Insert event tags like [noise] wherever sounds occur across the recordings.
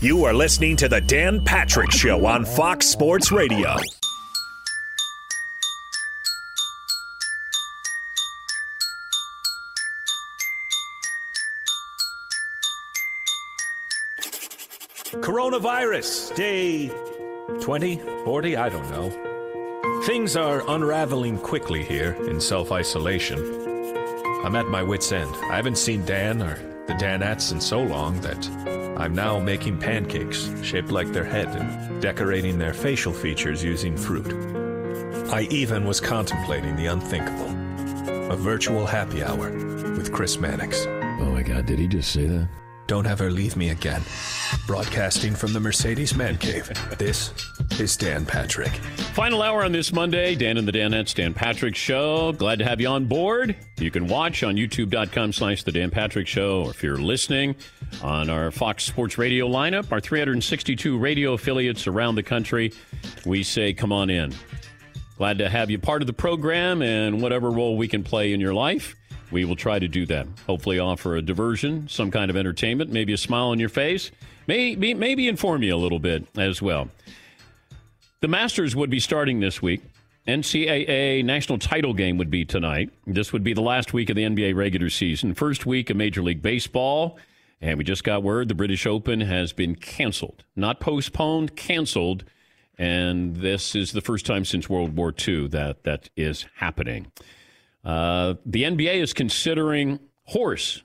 You are listening to The Dan Patrick Show on Fox Sports Radio. Coronavirus, day 20, 40, I don't know. Things are unraveling quickly here in self isolation. I'm at my wits' end. I haven't seen Dan or the Danettes in so long that I'm now making pancakes shaped like their head and decorating their facial features using fruit. I even was contemplating the unthinkable a virtual happy hour with Chris Mannix. Oh my God, did he just say that? Don't ever leave me again. Broadcasting from the Mercedes Man Cave, this is Dan Patrick. Final hour on this Monday, Dan and the Danettes, Dan Patrick Show. Glad to have you on board. You can watch on youtube.com slash the Dan Patrick Show, or if you're listening on our Fox Sports Radio lineup, our 362 radio affiliates around the country, we say come on in. Glad to have you part of the program and whatever role we can play in your life we will try to do that. Hopefully, offer a diversion, some kind of entertainment, maybe a smile on your face, maybe, maybe inform you a little bit as well. The Masters would be starting this week. NCAA national title game would be tonight. This would be the last week of the NBA regular season, first week of Major League Baseball. And we just got word the British Open has been canceled, not postponed, canceled. And this is the first time since World War II that that is happening. Uh, the NBA is considering horse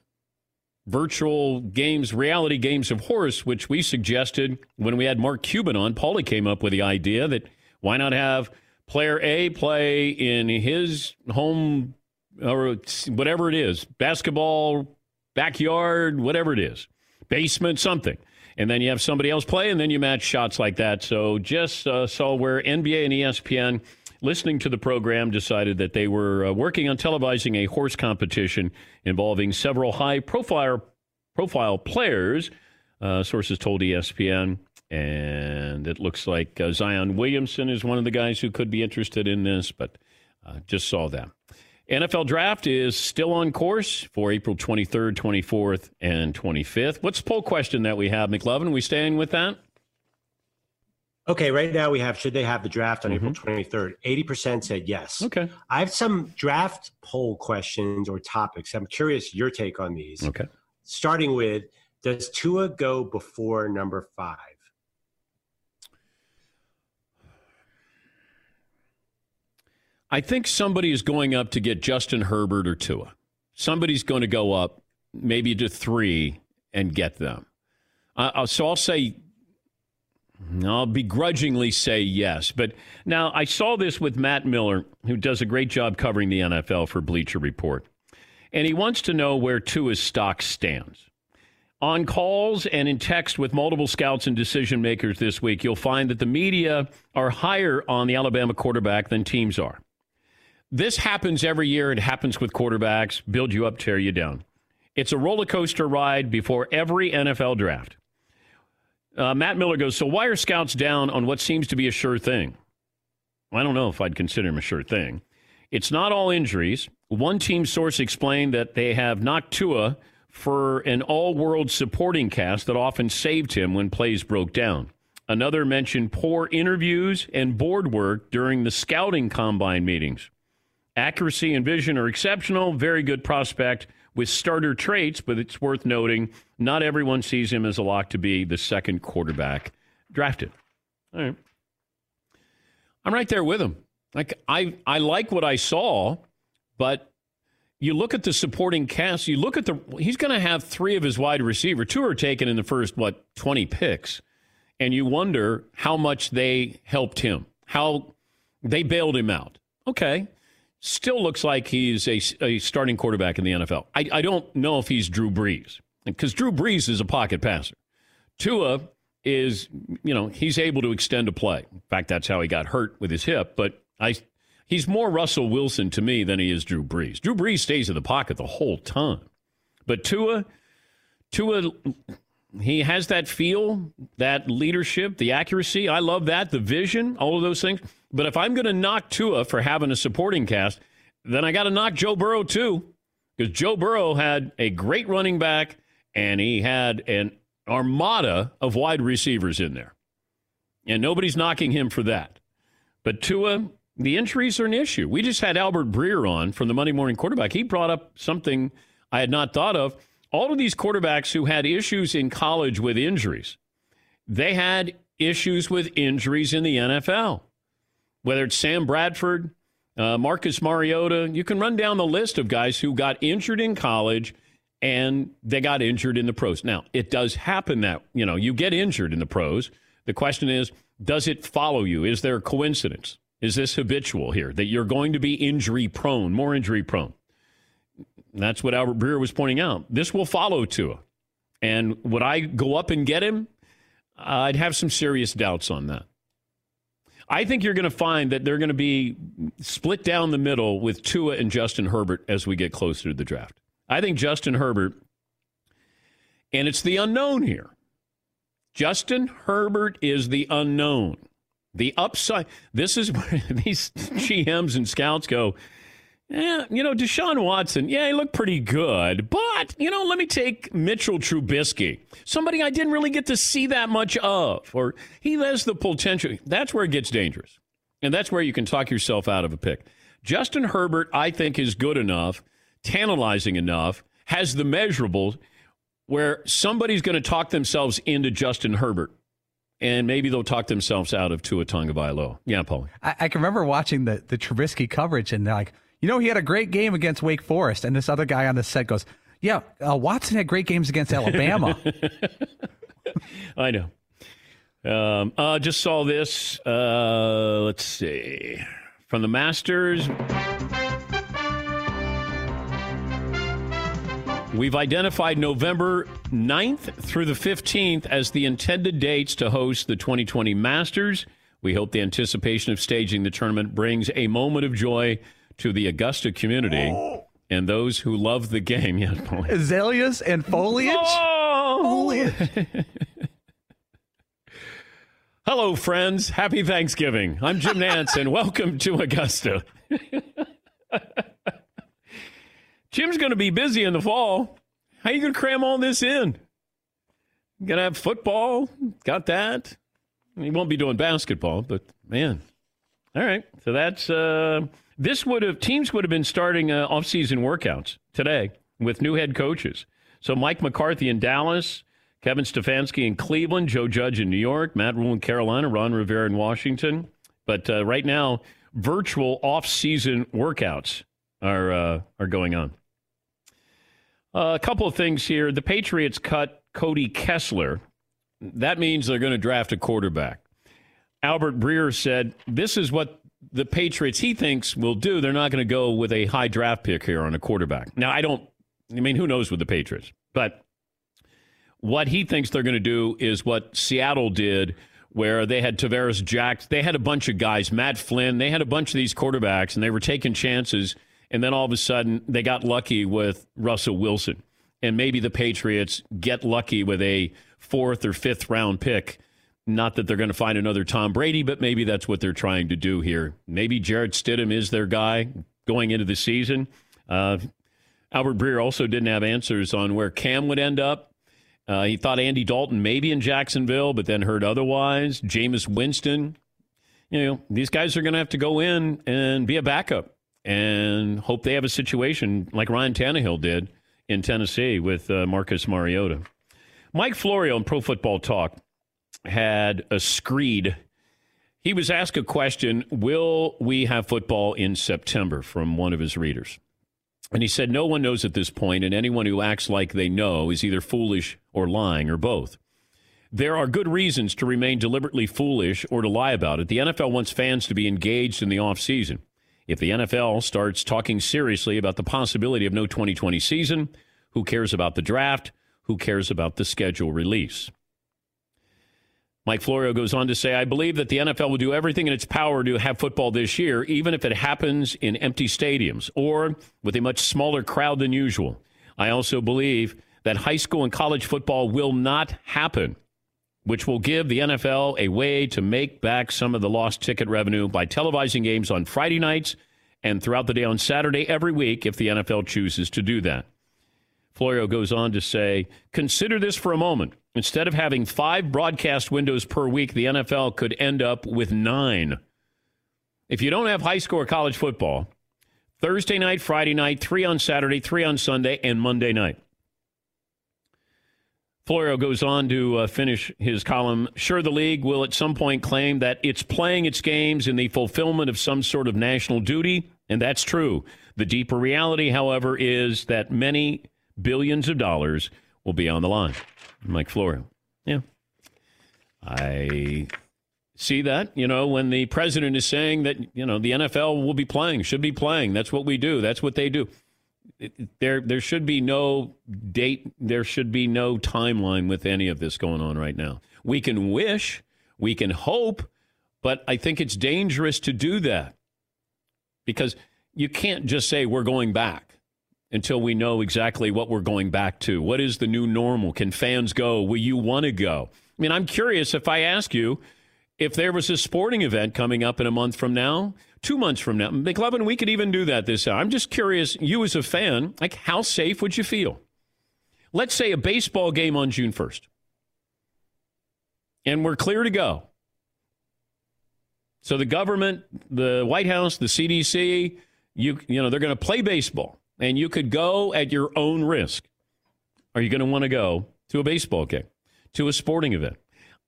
virtual games, reality games of horse, which we suggested when we had Mark Cuban on. Paulie came up with the idea that why not have player A play in his home or whatever it is, basketball, backyard, whatever it is, basement, something. And then you have somebody else play, and then you match shots like that. So just uh, saw where NBA and ESPN listening to the program, decided that they were uh, working on televising a horse competition involving several high profile profile players. Uh, sources told ESPN, and it looks like uh, Zion Williamson is one of the guys who could be interested in this, but uh, just saw that. NFL draft is still on course for April 23rd, 24th, and 25th. What's the poll question that we have, McLovin? Are we staying with that? Okay, right now we have should they have the draft on mm-hmm. April 23rd? 80% said yes. Okay. I have some draft poll questions or topics. I'm curious your take on these. Okay. Starting with does Tua go before number 5? I think somebody is going up to get Justin Herbert or Tua. Somebody's going to go up maybe to 3 and get them. Uh, uh so I'll say I'll begrudgingly say yes. But now I saw this with Matt Miller, who does a great job covering the NFL for Bleacher Report. And he wants to know where Tua's stock stands. On calls and in text with multiple scouts and decision makers this week, you'll find that the media are higher on the Alabama quarterback than teams are. This happens every year. It happens with quarterbacks build you up, tear you down. It's a roller coaster ride before every NFL draft. Uh, Matt Miller goes, So why are scouts down on what seems to be a sure thing? I don't know if I'd consider him a sure thing. It's not all injuries. One team source explained that they have knocked Tua for an all world supporting cast that often saved him when plays broke down. Another mentioned poor interviews and board work during the scouting combine meetings. Accuracy and vision are exceptional, very good prospect with starter traits, but it's worth noting not everyone sees him as a lock to be the second quarterback drafted. All right. I'm right there with him. Like I I like what I saw, but you look at the supporting cast, you look at the he's going to have 3 of his wide receiver, two are taken in the first what 20 picks, and you wonder how much they helped him. How they bailed him out. Okay still looks like he's a, a starting quarterback in the NFL. I, I don't know if he's Drew Brees because Drew Brees is a pocket passer. Tua is, you know, he's able to extend a play. In fact, that's how he got hurt with his hip. But I, he's more Russell Wilson to me than he is Drew Brees. Drew Brees stays in the pocket the whole time, but Tua, Tua, he has that feel, that leadership, the accuracy. I love that, the vision, all of those things. But if I'm going to knock Tua for having a supporting cast, then I got to knock Joe Burrow too, because Joe Burrow had a great running back and he had an armada of wide receivers in there. And nobody's knocking him for that. But Tua, the injuries are an issue. We just had Albert Breer on from the Monday Morning Quarterback. He brought up something I had not thought of. All of these quarterbacks who had issues in college with injuries, they had issues with injuries in the NFL whether it's Sam Bradford, uh, Marcus Mariota, you can run down the list of guys who got injured in college and they got injured in the pros. Now, it does happen that, you know, you get injured in the pros. The question is, does it follow you? Is there a coincidence? Is this habitual here that you're going to be injury prone, more injury prone? That's what Albert Breer was pointing out. This will follow Tua. And would I go up and get him? I'd have some serious doubts on that. I think you're going to find that they're going to be split down the middle with Tua and Justin Herbert as we get closer to the draft. I think Justin Herbert, and it's the unknown here. Justin Herbert is the unknown. The upside. This is where [laughs] these GMs and scouts go. Yeah, you know, Deshaun Watson, yeah, he looked pretty good. But, you know, let me take Mitchell Trubisky, somebody I didn't really get to see that much of, or he has the potential. That's where it gets dangerous. And that's where you can talk yourself out of a pick. Justin Herbert, I think, is good enough, tantalizing enough, has the measurables where somebody's going to talk themselves into Justin Herbert and maybe they'll talk themselves out of Tua Tagovailoa. Yeah, Paul. I, I, can remember watching the the Trubisky coverage, and they're like, you know, he had a great game against Wake Forest, and this other guy on the set goes, "Yeah, uh, Watson had great games against Alabama." [laughs] I know. Um, uh, just saw this. Uh, let's see from the Masters. We've identified November 9th through the 15th as the intended dates to host the 2020 Masters. We hope the anticipation of staging the tournament brings a moment of joy to the Augusta community oh. and those who love the game. [laughs] Yeah, Azaleas and foliage? Oh. Foliage. [laughs] Hello, friends. Happy Thanksgiving. I'm Jim Nantz, and welcome to Augusta. [laughs] Jim's going to be busy in the fall. How are you going to cram all this in? Going to have football? Got that? He won't be doing basketball, but man. All right. So that's uh, this would have teams would have been starting uh, off-season workouts today with new head coaches. So Mike McCarthy in Dallas, Kevin Stefanski in Cleveland, Joe Judge in New York, Matt Rhule in Carolina, Ron Rivera in Washington. But uh, right now, virtual off-season workouts are uh, are going on. Uh, a couple of things here. The Patriots cut Cody Kessler. That means they're going to draft a quarterback. Albert Breer said this is what the Patriots he thinks will do. They're not going to go with a high draft pick here on a quarterback. Now, I don't. I mean, who knows with the Patriots? But what he thinks they're going to do is what Seattle did, where they had Tarvaris Jacks. They had a bunch of guys, Matt Flynn. They had a bunch of these quarterbacks, and they were taking chances. And then all of a sudden, they got lucky with Russell Wilson. And maybe the Patriots get lucky with a fourth or fifth round pick. Not that they're going to find another Tom Brady, but maybe that's what they're trying to do here. Maybe Jarrett Stidham is their guy going into the season. Uh, Albert Breer also didn't have answers on where Cam would end up. Uh, he thought Andy Dalton maybe in Jacksonville, but then heard otherwise. Jameis Winston. You know, these guys are going to have to go in and be a backup and hope they have a situation like Ryan Tannehill did in Tennessee with uh, Marcus Mariota. Mike Florio on Pro Football Talk had a screed. He was asked a question Will we have football in September from one of his readers? And he said, No one knows at this point, and anyone who acts like they know is either foolish or lying or both. There are good reasons to remain deliberately foolish or to lie about it. The NFL wants fans to be engaged in the offseason. If the NFL starts talking seriously about the possibility of no 2020 season, who cares about the draft? Who cares about the schedule release? Mike Florio goes on to say, I believe that the NFL will do everything in its power to have football this year, even if it happens in empty stadiums or with a much smaller crowd than usual. I also believe that high school and college football will not happen, which will give the NFL a way to make back some of the lost ticket revenue by televising games on Friday nights and throughout the day on Saturday every week if the NFL chooses to do that. Florio goes on to say, consider this for a moment. Instead of having five broadcast windows per week, the NFL could end up with nine. If you don't have high or college football, Thursday night, Friday night, three on Saturday, three on Sunday, and Monday night. Florio goes on to uh, finish his column. Sure, the league will at some point claim that it's playing its games in the fulfillment of some sort of national duty, and that's true. The deeper reality, however, is that many billions of dollars will be on the line. Mike Florio. Yeah. I see that, you know, when the president is saying that, you know, the NFL will be playing, should be playing. That's what we do. That's what they do. There there should be no date, there should be no timeline with any of this going on right now. We can wish, we can hope, but I think it's dangerous to do that. Because you can't just say we're going back until we know exactly what we're going back to. What is the new normal? Can fans go? Will you want to go? I mean, I'm curious if I ask you if there was a sporting event coming up in a month from now, two months from now. McLovin, we could even do that this hour. I'm just curious, you as a fan, like how safe would you feel? Let's say a baseball game on June 1st. And we're clear to go. So the government, the White House, the CDC, you you know, they're going to play baseball and you could go at your own risk. Are you going to want to go to a baseball game, to a sporting event?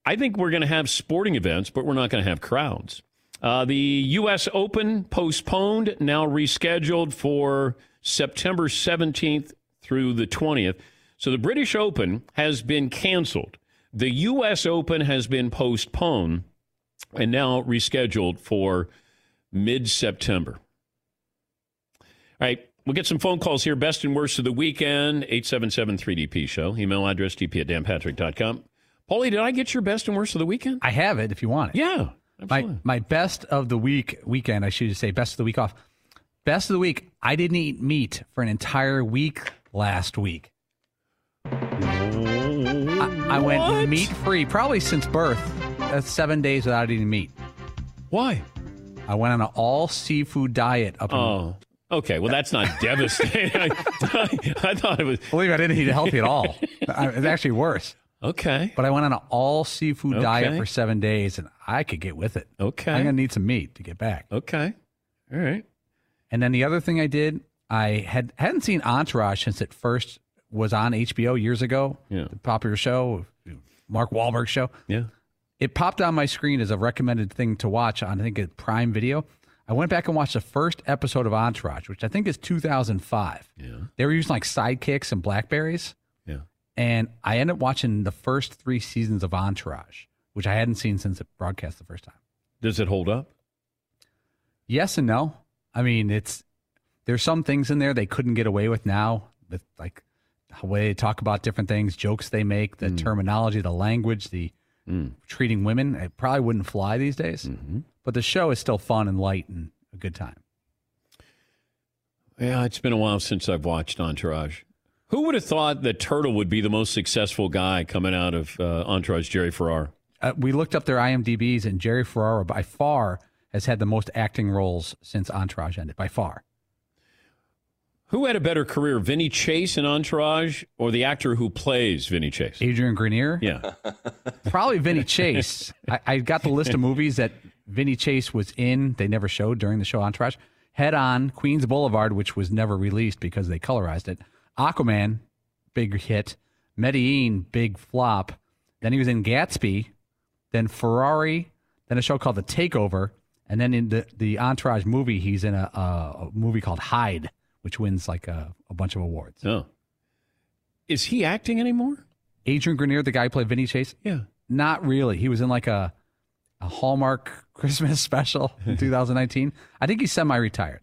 I think we're going to have sporting events, but we're not going to have crowds. Uh, the U.S. Open postponed, now rescheduled for September 17th through the 20th. So the British Open has been canceled. The U.S. Open has been postponed and now rescheduled for mid September. All right. We'll get some phone calls here. Best and worst of the weekend, 877 3DP show. Email address dp at danpatrick.com. Paulie, did I get your best and worst of the weekend? I have it if you want it. Yeah. Absolutely. My my best of the week weekend, I should say best of the week off. Best of the week, I didn't eat meat for an entire week last week. I, I went meat free, probably since birth. That's seven days without eating meat. Why? I went on an all seafood diet up. Oh, okay. Well, that's not devastating. [laughs] I, I, thought it was. Believe me, I didn't eat healthy at all. [laughs] It's actually worse. Okay. But I went on an all seafood Okay. diet for seven days, and I could get with it. Okay. I'm gonna need some meat to get back. Okay. All right. And then the other thing I did, I had hadn't seen Entourage since it first was on HBO years ago. Yeah. The popular show, Mark Wahlberg show. Yeah. It popped on my screen as a recommended thing to watch on I think a Prime Video. I went back and watched the first episode of Entourage, which I think is 2005. Yeah. They were using like sidekicks and Blackberries. Yeah. And I ended up watching the first three seasons of Entourage, which I hadn't seen since it broadcast the first time. Does it hold up? Yes and no. I mean, it's there's some things in there they couldn't get away with now, with like the way they talk about different things, jokes they make, the mm. terminology, the language, the mm. treating women. It probably wouldn't fly these days. Mm-hmm. But the show is still fun and light and a good time. Yeah, it's been a while since I've watched Entourage. Who would have thought that Turtle would be the most successful guy coming out of uh, Entourage, Jerry Ferrara? Uh, we looked up their IMDb's, and Jerry Ferrara by far has had the most acting roles since Entourage ended. By far. Who had a better career, Vinny Chase in Entourage or the actor who plays Vinny Chase? Adrian Grenier? Yeah. [laughs] Probably Vinny Chase. I, I got the list of movies that Vinny Chase was in. They never showed during the show Entourage. Head On, Queens Boulevard, which was never released because they colorized it. Aquaman, big hit. Medellin, big flop. Then he was in Gatsby. Then Ferrari. Then a show called The Takeover. And then in the, the Entourage movie, he's in a, a, a movie called Hyde, which wins like a, a bunch of awards. Oh. Is he acting anymore? Adrian Grenier, the guy who played Vinny Chase? Yeah. Not really. He was in like a a Hallmark [laughs] Christmas special in [laughs] 2019. I think he's semi-retired.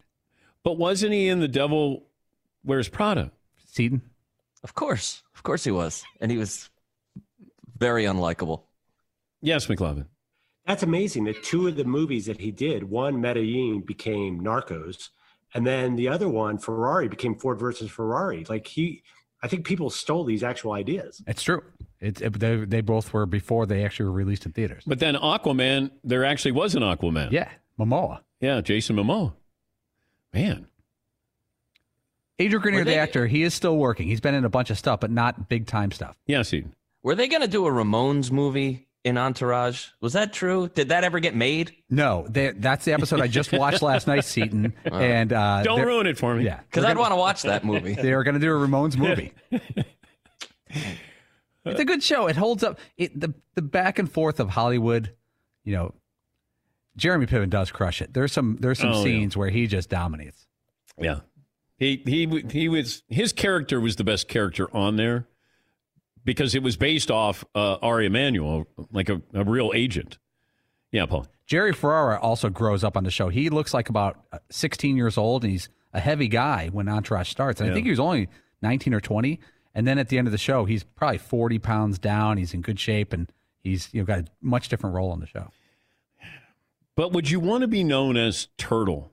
But wasn't he in The Devil Wears Prada? Seaton? Of course. Of course he was. And he was very unlikable. Yes, McLovin. That's amazing that two of the movies that he did, one Medellin became Narcos, and then the other one, Ferrari, became Ford versus Ferrari. Like he, I think people stole these actual ideas. It's true. It's it, they, they both were before they actually were released in theaters. But then Aquaman, there actually was an Aquaman. Yeah, Momoa. Yeah, Jason Momoa. Man. Adrian Grenier, Were the actor, he is still working. He's been in a bunch of stuff, but not big time stuff. Yes, Eden. Were they going to do a Ramones movie in Entourage? Was that true? Did that ever get made? No, they, that's the episode I just watched last night, Seaton. [laughs] And uh, Don't they're- ruin it for me. Yeah, Because I'd want to watch that movie. [laughs] they are going to do a Ramones movie. [laughs] it's a good show. It holds up. It, the the back and forth of Hollywood, you know, Jeremy Piven does crush it. There's some there's some Oh, yeah. scenes where he just dominates. Yeah. He he he was his character was the best character on there because it was based off uh, Ari Emanuel, like a, a real agent. Yeah, Paul. Jerry Ferrara also grows up on the show. He looks like about uh, 16 years old, and he's a heavy guy when Entourage starts. And Yeah. I think he was only 19 or 20. And then at the end of the show, he's probably 40 pounds down. He's in good shape, and he's you know got a much different role on the show. But would you want to be known as Turtle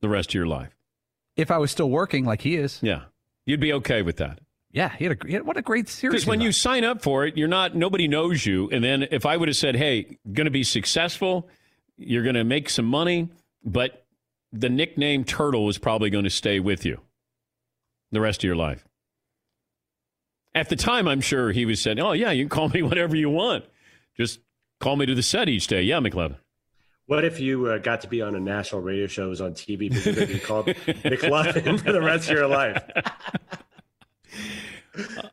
the rest of your life? If I was still working like he is, Yeah, you'd be okay with that. yeah, he had a he had, what a great series. Because when you sign up for it, you're not nobody knows you. And then if I would have said, "Hey, going to be successful, you're going to make some money," but the nickname Turtle is probably going to stay with you the rest of your life. At the time, I'm sure he was saying, "Oh yeah, you can call me [laughs] whatever you want. Just call me to the set each day." Yeah, McLovin. What if you uh, got to be on a national radio show, was on TV, but you're going to be called [laughs] McLovin for the rest of your life? [laughs]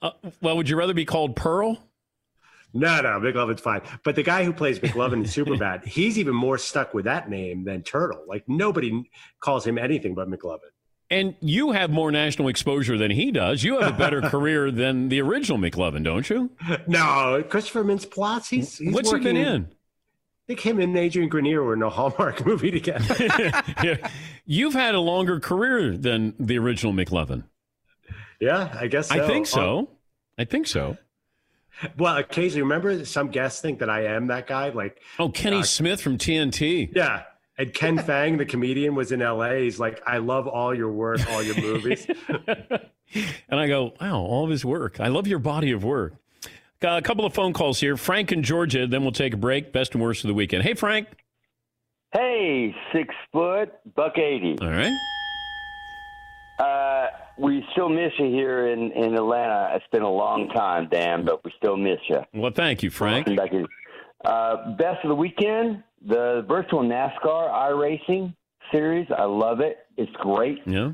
Uh, well, would you rather be called Pearl? No, no, McLovin's fine. But the guy who plays McLovin in Superbad, he's even more stuck with that name than Turtle. Like nobody calls him anything but McLovin. And you have more national exposure than he does. You have a better [laughs] career than the original McLovin, don't you? No, Christopher Mintz-Plasse, he's, he's What's he working been in? I think him and Adrian Grenier were in a Hallmark [laughs] movie together. [laughs] Yeah. You've had a longer career than the original McLovin. yeah, I guess so. I think so. I think so. Well, occasionally, remember some guests think that I am that guy. Like, Oh, Kenny Uh, Smith from TNT. yeah. And Ken [laughs] Fang, the comedian, was in LA. He's like, I love all your work, all your movies. [laughs] And I go, wow, all of his work. I love your body of work. Got a couple of phone calls here. Frank in Georgia, then we'll take a break. Best and worst of the weekend. Hey, Frank. Hey, six foot, buck eighty. All right. Uh, we still miss you here in, in Atlanta. It's been a long time, Dan, but we still miss you. Well, thank you, Frank. Welcome back. Uh, best of the weekend, the virtual NASCAR iRacing series. I love it. It's great. Yeah.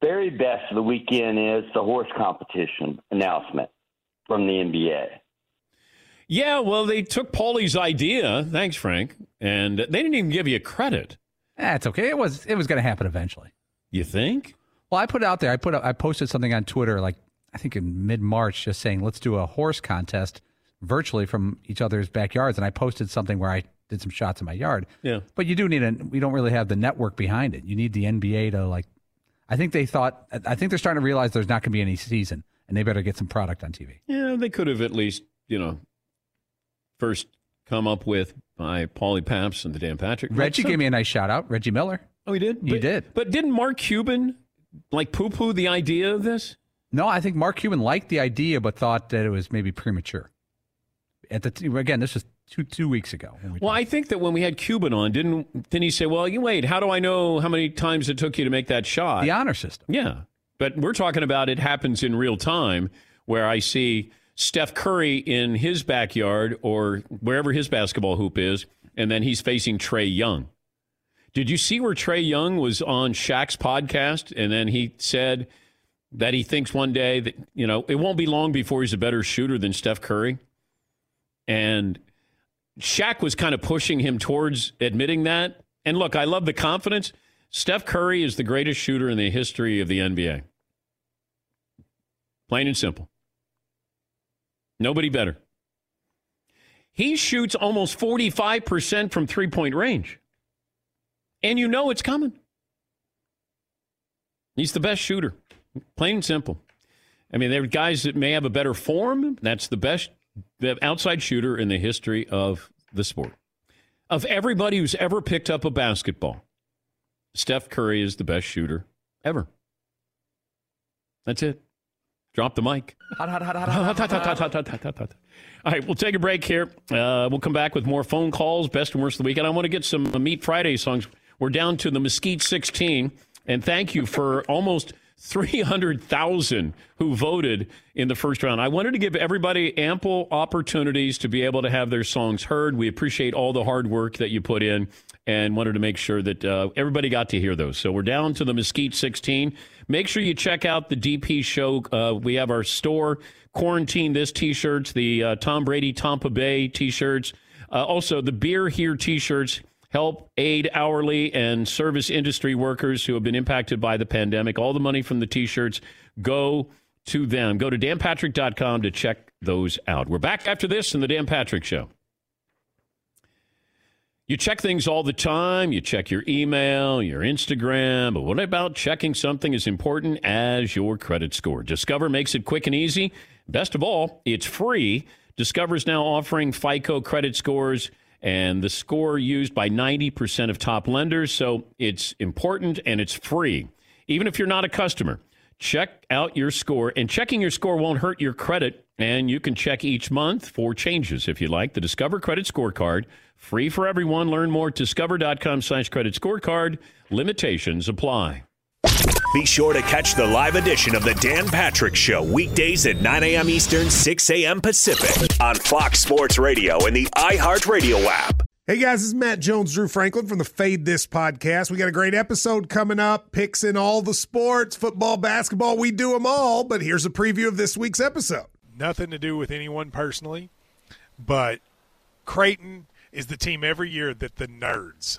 Very best of the weekend is the horse competition announcement from the NBA. Yeah, well, they took Paulie's idea. Thanks, Frank. And they didn't even give you credit. That's okay. It was it was going to happen eventually. You think? Well, I put it out there. I put I posted something on Twitter like I think in mid March, just saying let's do a horse contest virtually from each other's backyards, and I posted something where I did some shots in my yard. Yeah. But you do need a. We don't really have the network behind it. You need the NBA to like. I think they thought. I think they're starting to realize there's not going to be any season, and they better get some product on TV. Yeah, they could have at least, you know, first come up with by Paulie Pabst and the Dan Patrick. Reggie gave me a nice shout out. Reggie Miller. Oh, he did. He But- did. But didn't Mark Cuban like poo poo the idea of this? No, I think Mark Cuban liked the idea, but thought that it was maybe premature. At the t- again, this was two two weeks ago. we Well, I think that when we had Cuban on, didn't didn't he say, "Well, you wait, how do I know how many times it took you to make that shot?" The honor system. Yeah, but we're talking about it happens in real time, where I see Steph Curry in his backyard or wherever his basketball hoop is, and then he's facing Trae Young. Did you see where Trae Young was on Shaq's podcast, and then he said that he thinks one day that you know it won't be long before he's a better shooter than Steph Curry, and Shaq was kind of pushing him towards admitting that. And look, I love the confidence. Steph Curry is the greatest shooter in the history of the NBA. Plain and simple. Nobody better. He shoots almost 45% from three point range. And you know it's coming. He's the best shooter. Plain and simple. I mean, there are guys that may have a better form. That's the best the outside shooter in the history of the sport. Of everybody who's ever picked up a basketball, Steph Curry is the best shooter ever. That's it. Drop the mic. [laughs] All right, we'll take a break here. Uh, we'll come back with more phone calls, best and worst of the weekend. I want to get some Meat Friday songs. We're down to the Mesquite 16, and thank you for almost 300,000 who voted in the first round. I wanted to give everybody ample opportunities to be able to have their songs heard. We appreciate all the hard work that you put in and wanted to make sure that uh, everybody got to hear those. So we're down to the Mesquite 16. Make sure you check out the DP show. Uh, we have our store, Quarantine This t shirts, the uh, Tom Brady Tampa Bay t shirts, uh, also the Beer Here t shirts. Help aid hourly and service industry workers who have been impacted by the pandemic. All the money from the t shirts go to them. Go to danpatrick.com to check those out. We're back after this in the Dan Patrick Show. You check things all the time. You check your email, your Instagram, but what about checking something as important as your credit score? Discover makes it quick and easy. Best of all, it's free. Discover is now offering FICO credit scores and the score used by 90% of top lenders, so it's important and it's free. Even if you're not a customer, check out your score, and checking your score won't hurt your credit, and you can check each month for changes if you like. The Discover Credit Scorecard, free for everyone. Learn more at discover.com slash credit scorecard. Limitations apply. Be sure to catch the live edition of the Dan Patrick Show weekdays at 9 a.m. Eastern, 6 a.m. Pacific on Fox Sports Radio and the iHeartRadio app. Hey guys, this is Matt Jones, Drew Franklin from the Fade This podcast. We got a great episode coming up, picks in all the sports, football, basketball, we do them all. But here's a preview of this week's episode. Nothing to do with anyone personally, but Creighton is the team every year that the nerds,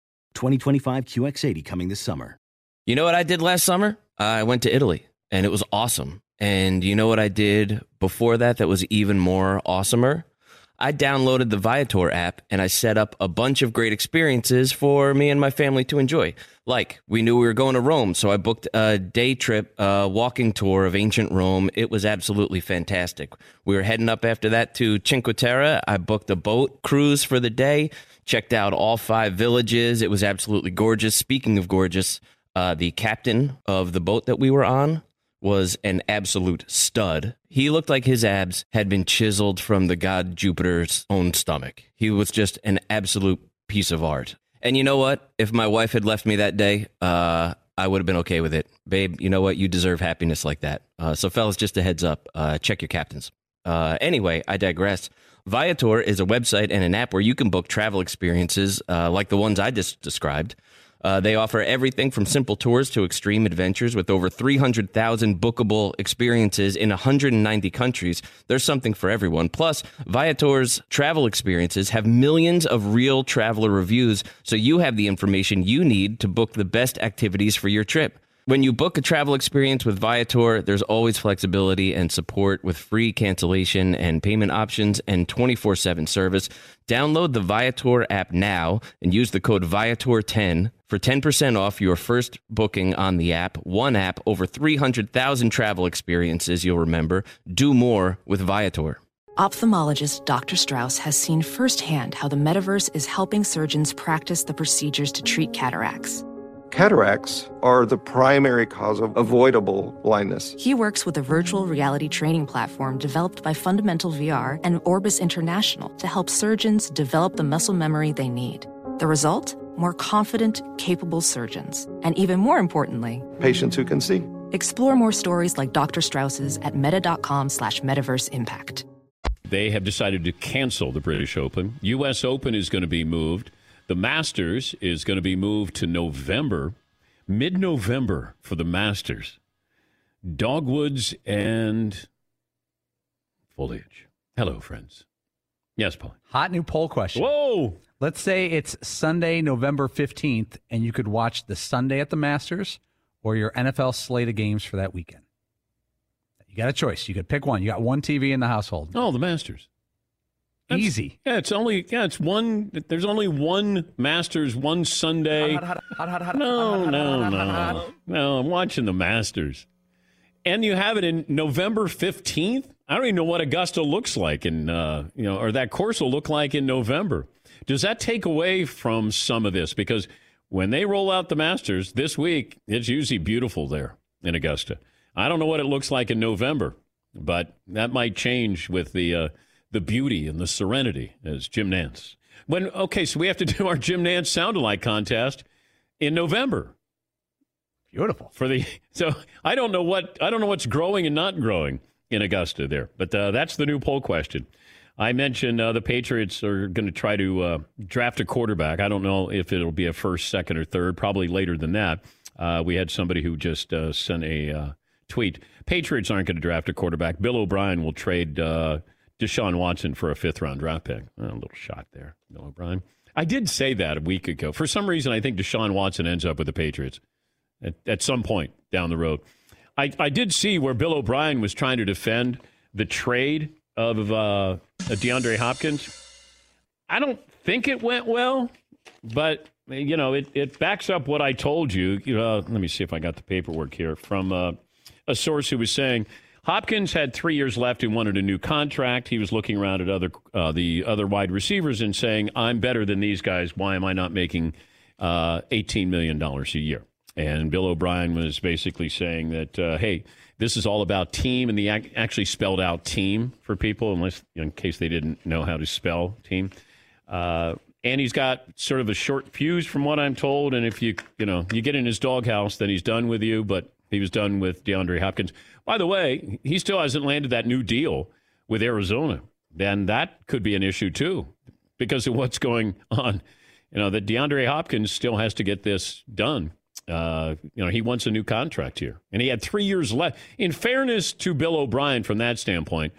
2025 QX80 coming this summer. You know what I did last summer? I went to Italy and it was awesome. And you know what I did before that that was even more awesomer? I downloaded the Viator app and I set up a bunch of great experiences for me and my family to enjoy. Like, we knew we were going to Rome, so I booked a day trip, a walking tour of ancient Rome. It was absolutely fantastic. We were heading up after that to Cinque Terre. I booked a boat cruise for the day, checked out all five villages. It was absolutely gorgeous. Speaking of gorgeous, uh, the captain of the boat that we were on was an absolute stud. He looked like his abs had been chiseled from the god Jupiter's own stomach. He was just an absolute piece of art. And you know what? If my wife had left me that day, uh, I would have been okay with it. Babe, you know what? You deserve happiness like that. Uh, so, fellas, just a heads up uh, check your captains. Uh, anyway, I digress. Viator is a website and an app where you can book travel experiences uh, like the ones I just described. Uh, they offer everything from simple tours to extreme adventures with over 300,000 bookable experiences in 190 countries. There's something for everyone. Plus, Viator's travel experiences have millions of real traveler reviews, so you have the information you need to book the best activities for your trip. When you book a travel experience with Viator, there's always flexibility and support with free cancellation and payment options and 24 7 service. Download the Viator app now and use the code Viator10 for 10% off your first booking on the app. One app, over 300,000 travel experiences you'll remember. Do more with Viator. Ophthalmologist Dr. Strauss has seen firsthand how the metaverse is helping surgeons practice the procedures to treat cataracts. Cataracts are the primary cause of avoidable blindness. He works with a virtual reality training platform developed by Fundamental VR and Orbis International to help surgeons develop the muscle memory they need. The result? More confident, capable surgeons. And even more importantly, Patients who can see. explore more stories like Dr. Strauss's at meta.com slash metaverse impact. They have decided to cancel the British Open. U.S. Open is going to be moved. The Masters is going to be moved to November, mid November for the Masters. Dogwoods and foliage. Hello, friends. Yes, Paul. Hot new poll question. Whoa! Let's say it's Sunday, November 15th, and you could watch the Sunday at the Masters or your NFL slate of games for that weekend. You got a choice. You could pick one. You got one TV in the household. Oh, the Masters. Easy. Yeah, it's only yeah, it's one. There's only one Masters, one Sunday. No, no, no, no. I'm watching the Masters, and you have it in November 15th. I don't even know what Augusta looks like in uh, you know, or that course will look like in November. Does that take away from some of this? Because when they roll out the Masters this week, it's usually beautiful there in Augusta. I don't know what it looks like in November, but that might change with the uh, the beauty and the serenity as Jim Nantz. When okay, so we have to do our Jim Nantz sound alike contest in November. Beautiful for the so I don't know what I don't know what's growing and not growing in Augusta there, but uh, that's the new poll question. I mentioned uh, the Patriots are going to try to uh, draft a quarterback. I don't know if it'll be a first, second, or third. Probably later than that. Uh, we had somebody who just uh, sent a uh, tweet. Patriots aren't going to draft a quarterback. Bill O'Brien will trade uh, Deshaun Watson for a fifth round draft pick. a little shot there, Bill O'Brien. I did say that a week ago. For some reason, I think Deshaun Watson ends up with the Patriots at, at some point down the road. I, I did see where Bill O'Brien was trying to defend the trade of uh, DeAndre Hopkins. I don't think it went well, but you know it, it backs up what I told you. Let me see if I got the paperwork here from uh, a source who was saying Hopkins had three years left and wanted a new contract. He was looking around at other uh, the other wide receivers and saying, "I'm better than these guys. Why am I not making uh, eighteen million dollars a year?" And Bill O'Brien was basically saying that, uh, hey, this is all about team, and he ac- actually spelled out team for people, unless in case they didn't know how to spell team. Uh, and he's got sort of a short fuse, from what I'm told. And if you you know you get in his doghouse, then he's done with you. But he was done with DeAndre Hopkins. By the way, he still hasn't landed that new deal with Arizona. Then that could be an issue too, because of what's going on. You know that DeAndre Hopkins still has to get this done. Uh, you know, he wants a new contract here, and he had three years left. In fairness to Bill O'Brien, from that standpoint,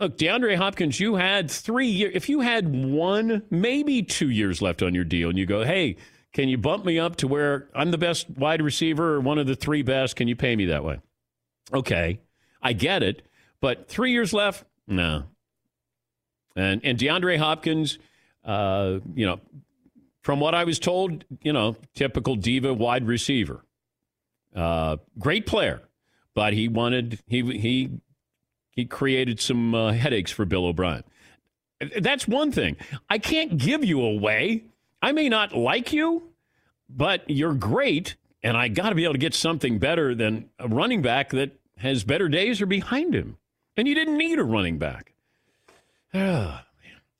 look, DeAndre Hopkins, you had three years. If you had one, maybe two years left on your deal, and you go, hey, can you bump me up to where I'm the best wide receiver or one of the three best? Can you pay me that way? Okay, I get it, but three years left, no. And and DeAndre Hopkins, uh, you know, from what I was told, you know, typical diva wide receiver. Uh, great player, but he wanted he he he created some uh, headaches for Bill O'Brien. That's one thing. I can't give you away. I may not like you, but you're great, and I got to be able to get something better than a running back that has better days are behind him. And you didn't need a running back. Oh, [sighs] man.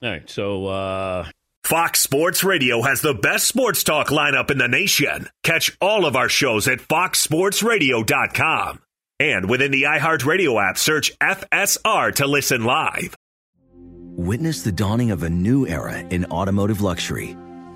All right, so uh, Fox Sports Radio has the best sports talk lineup in the nation. Catch all of our shows at foxsportsradio.com. And within the iHeartRadio app, search FSR to listen live. Witness the dawning of a new era in automotive luxury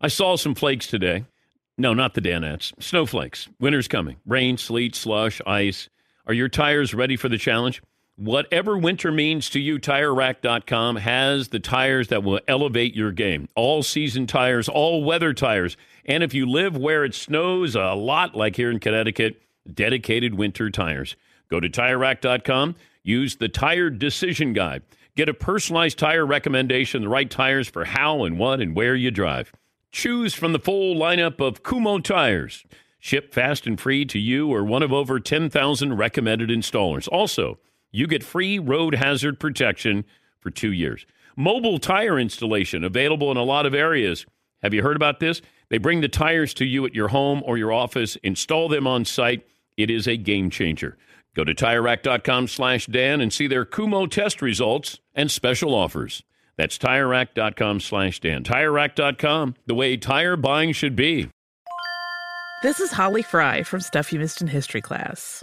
I saw some flakes today. No, not the Danettes. Snowflakes. Winter's coming. Rain, sleet, slush, ice. Are your tires ready for the challenge? Whatever winter means to you, TireRack.com has the tires that will elevate your game. All season tires, all weather tires. And if you live where it snows a lot, like here in Connecticut, dedicated winter tires. Go to TireRack.com, use the Tire Decision Guide. Get a personalized tire recommendation, the right tires for how and what and where you drive. Choose from the full lineup of Kumho tires. Ship fast and free to you or one of over 10,000 recommended installers. Also, you get free road hazard protection for two years. Mobile tire installation available in a lot of areas. Have you heard about this? They bring the tires to you at your home or your office, install them on site. It is a game changer. Go to TireRack.com slash Dan and see their Kumho test results and special offers. That's TireRack.com slash Dan. TireRack.com, the way tire buying should be. This is Holly Fry from Stuff You Missed in History class.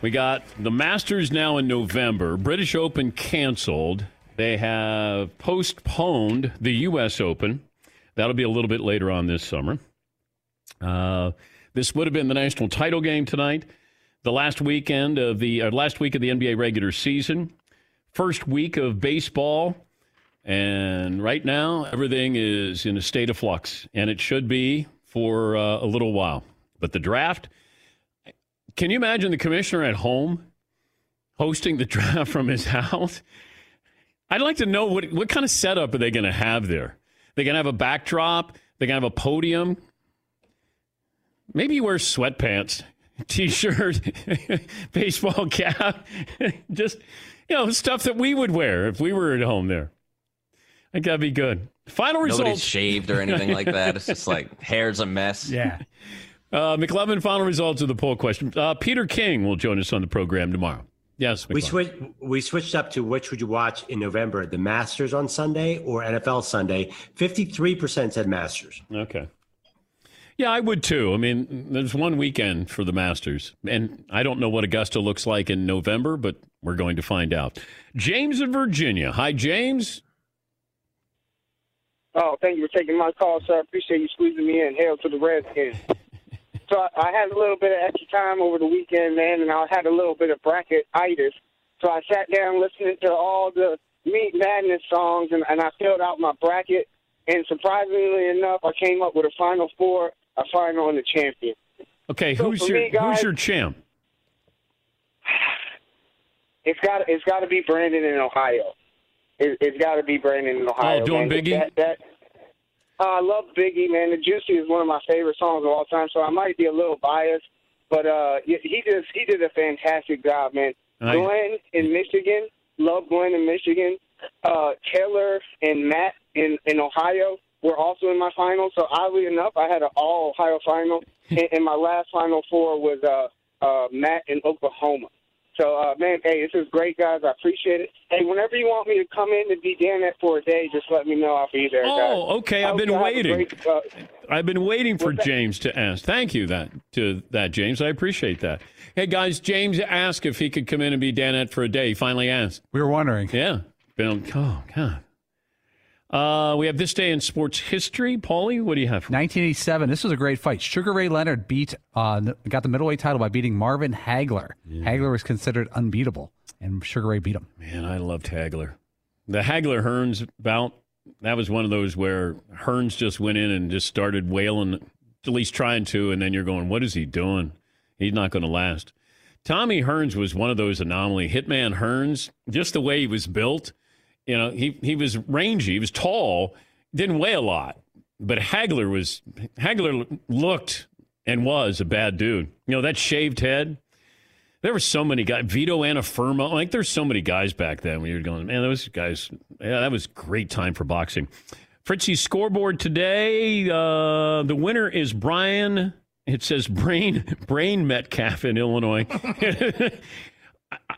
We got the Masters now in November. British Open canceled. They have postponed the U.S. Open. That'll be a little bit later on this summer. Uh, this would have been the national title game tonight. The last weekend of the uh, last week of the NBA regular season, first week of baseball, and right now everything is in a state of flux, and it should be for uh, a little while. But the draft can you imagine the commissioner at home hosting the [laughs] draft from his house? I'd like to know what what kind of setup are they going to have there? They're going to have a backdrop. They're going to have a podium. Maybe he wears sweatpants, [laughs] t-shirt, [laughs] baseball cap, just you know stuff that we would wear if we were at home there. I think that'd be good. Final Nobody's results. shaved or anything like that. It's just like hair's a mess. Yeah. Uh, McLovin, final results of the poll question. Uh, Peter King will join us on the program tomorrow. Yes, We switched. We switched up to which would you watch in November, the Masters on Sunday or NFL Sunday? Fifty-three percent said Masters. Okay. Yeah, I would too. I mean, there's one weekend for the Masters, and I don't know what Augusta looks like in November, but we're going to find out. James in Virginia. Hi, James. Oh, thank you for taking my call, sir. I appreciate you squeezing me in. Hail to the Redskins. So I, had a little bit of extra time over the weekend, man, and I had a little bit of bracketitis. So I sat down listening to all the Meat Madness songs, and, and I filled out my bracket. And surprisingly enough, I came up with a Final Four, a final, and a champion. Okay, So who's your me, guys- who's your champ? [sighs] It's got it's got to be Brandon in Ohio. It, it's got to be Brandon in Ohio. Oh, doing man. Biggie? That, that, uh, I love Biggie, man. The Juicy is one of my favorite songs of all time, so I might be a little biased, but uh, he just he did a fantastic job, man. I- Glenn in Michigan, love Glenn in Michigan. Uh, Taylor and Matt in in Ohio were also in my final. So oddly enough, I had an all Ohio final, [laughs] and, and my last final four was uh, uh, Matt in Oklahoma. So, uh, man, hey, this is great, guys. I appreciate it. Hey, whenever you want me to come in and be Dan at for a day, just let me know. I'll be there, guys. Oh, okay. I I've been you have a waiting. great, uh, I've been waiting for James to ask. Thank you that to that James. I appreciate that. Hey guys, James asked if he could come in and be Danette for a day. He finally asked. We were wondering. Yeah. Been oh god. Uh, we have this day in sports history. Paulie, what do you have? 1987. This was a great fight. Sugar Ray Leonard beat uh, got the middleweight title by beating Marvin Hagler. Hagler was considered unbeatable, and Sugar Ray beat him. Man, I loved Hagler. The Hagler Hearns bout. That was one of those where Hearns just went in and just started wailing, at least trying to, and then you're going, "What is he doing? He's not going to last." Tommy Hearns was one of those anomaly. Hitman Hearns, just the way he was built. You know, he he was rangy, he was tall, didn't weigh a lot. But Hagler was Hagler looked and was a bad dude. You know, that shaved head. There were so many guys. Vito Antuofermo. Like, there's so many guys back then when you were going, man, those guys, yeah, that was great time for boxing. Fritzy's scoreboard today. Uh, the winner is Brian. It says Brain Brain Metcalf in Illinois. [laughs]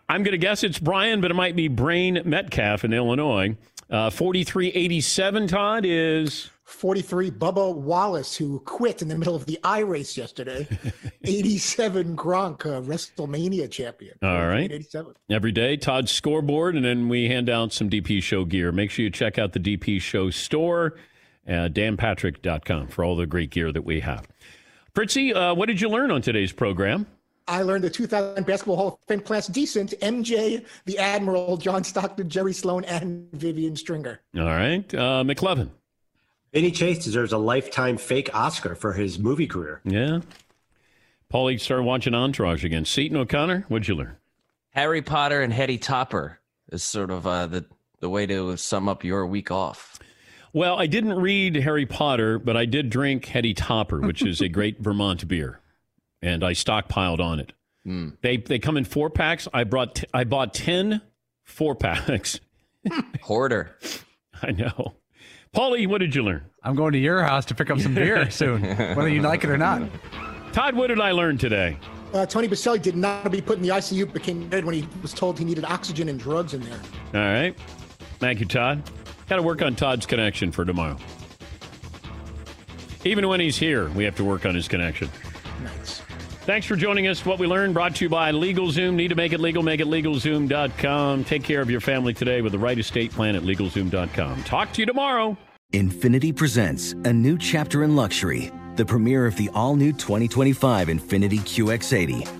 I'm going to guess it's Brian, but it might be Brain Metcalf in Illinois. Uh, 4387, Todd, is 43, Bubba Wallace, who quit in the middle of the I race yesterday. [laughs] 87, Gronk, uh, WrestleMania champion. all right. 87. Every day, Todd's scoreboard, and then we hand out some DP Show gear. Make sure you check out the DP Show store, uh, danpatrick.com, for all the great gear that we have. Fritzy, uh, what did you learn on today's program? I learned the 2000 Basketball Hall of Fame class decent. MJ, the Admiral, John Stockton, Jerry Sloan, and Vivian Stringer. All right. Uh, McLovin. Vinny Chase deserves a lifetime fake Oscar for his movie career. Yeah. Paulie started watching Entourage again. Seaton O'Connor, what'd you learn? Harry Potter and Heady Topper is sort of uh, the the way to sum up your week off. Well, I didn't read Harry Potter, but I did drink Heady Topper, which is a great [laughs] Vermont beer, and I stockpiled on it. They they come in four packs. I brought t- I bought 10 four packs. [laughs] Hoarder. I know. Paulie, what did you learn? I'm going to your house to pick up some beer [laughs] soon, whether you like it or not. Todd, what did I learn today? Uh, Tony Boselli did not be put in the ICU, became dead when he was told he needed oxygen and drugs in there. All right. Thank you, Todd. Got to work on Todd's connection for tomorrow. Even when he's here, we have to work on his connection. Thanks for joining us. What we learned brought to you by LegalZoom. Need to make it legal? Make it LegalZoom.com. Take care of your family today with the right estate plan at LegalZoom.com. Talk to you tomorrow. Infiniti presents a new chapter in luxury, the premiere of the all new 2025 Infiniti QX80,